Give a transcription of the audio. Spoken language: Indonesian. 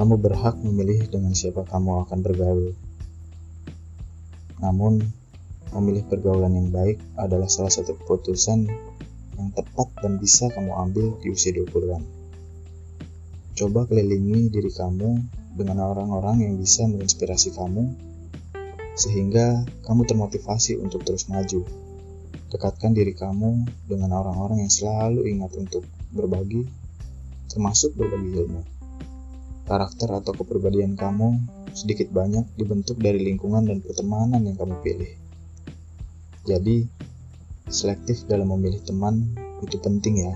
Kamu berhak memilih dengan siapa kamu akan bergaul. Namun, memilih pergaulan yang baik adalah salah satu keputusan yang tepat dan bisa kamu ambil di usia 20-an. Coba kelilingi diri kamu dengan orang-orang yang bisa menginspirasi kamu sehingga kamu termotivasi untuk terus maju. Dekatkan diri kamu dengan orang-orang yang selalu ingat untuk berbagi, termasuk berbagi ilmu. Karakter atau kepribadian kamu sedikit banyak dibentuk dari lingkungan dan pertemanan yang kamu pilih. Jadi, selektif dalam memilih teman itu penting ya.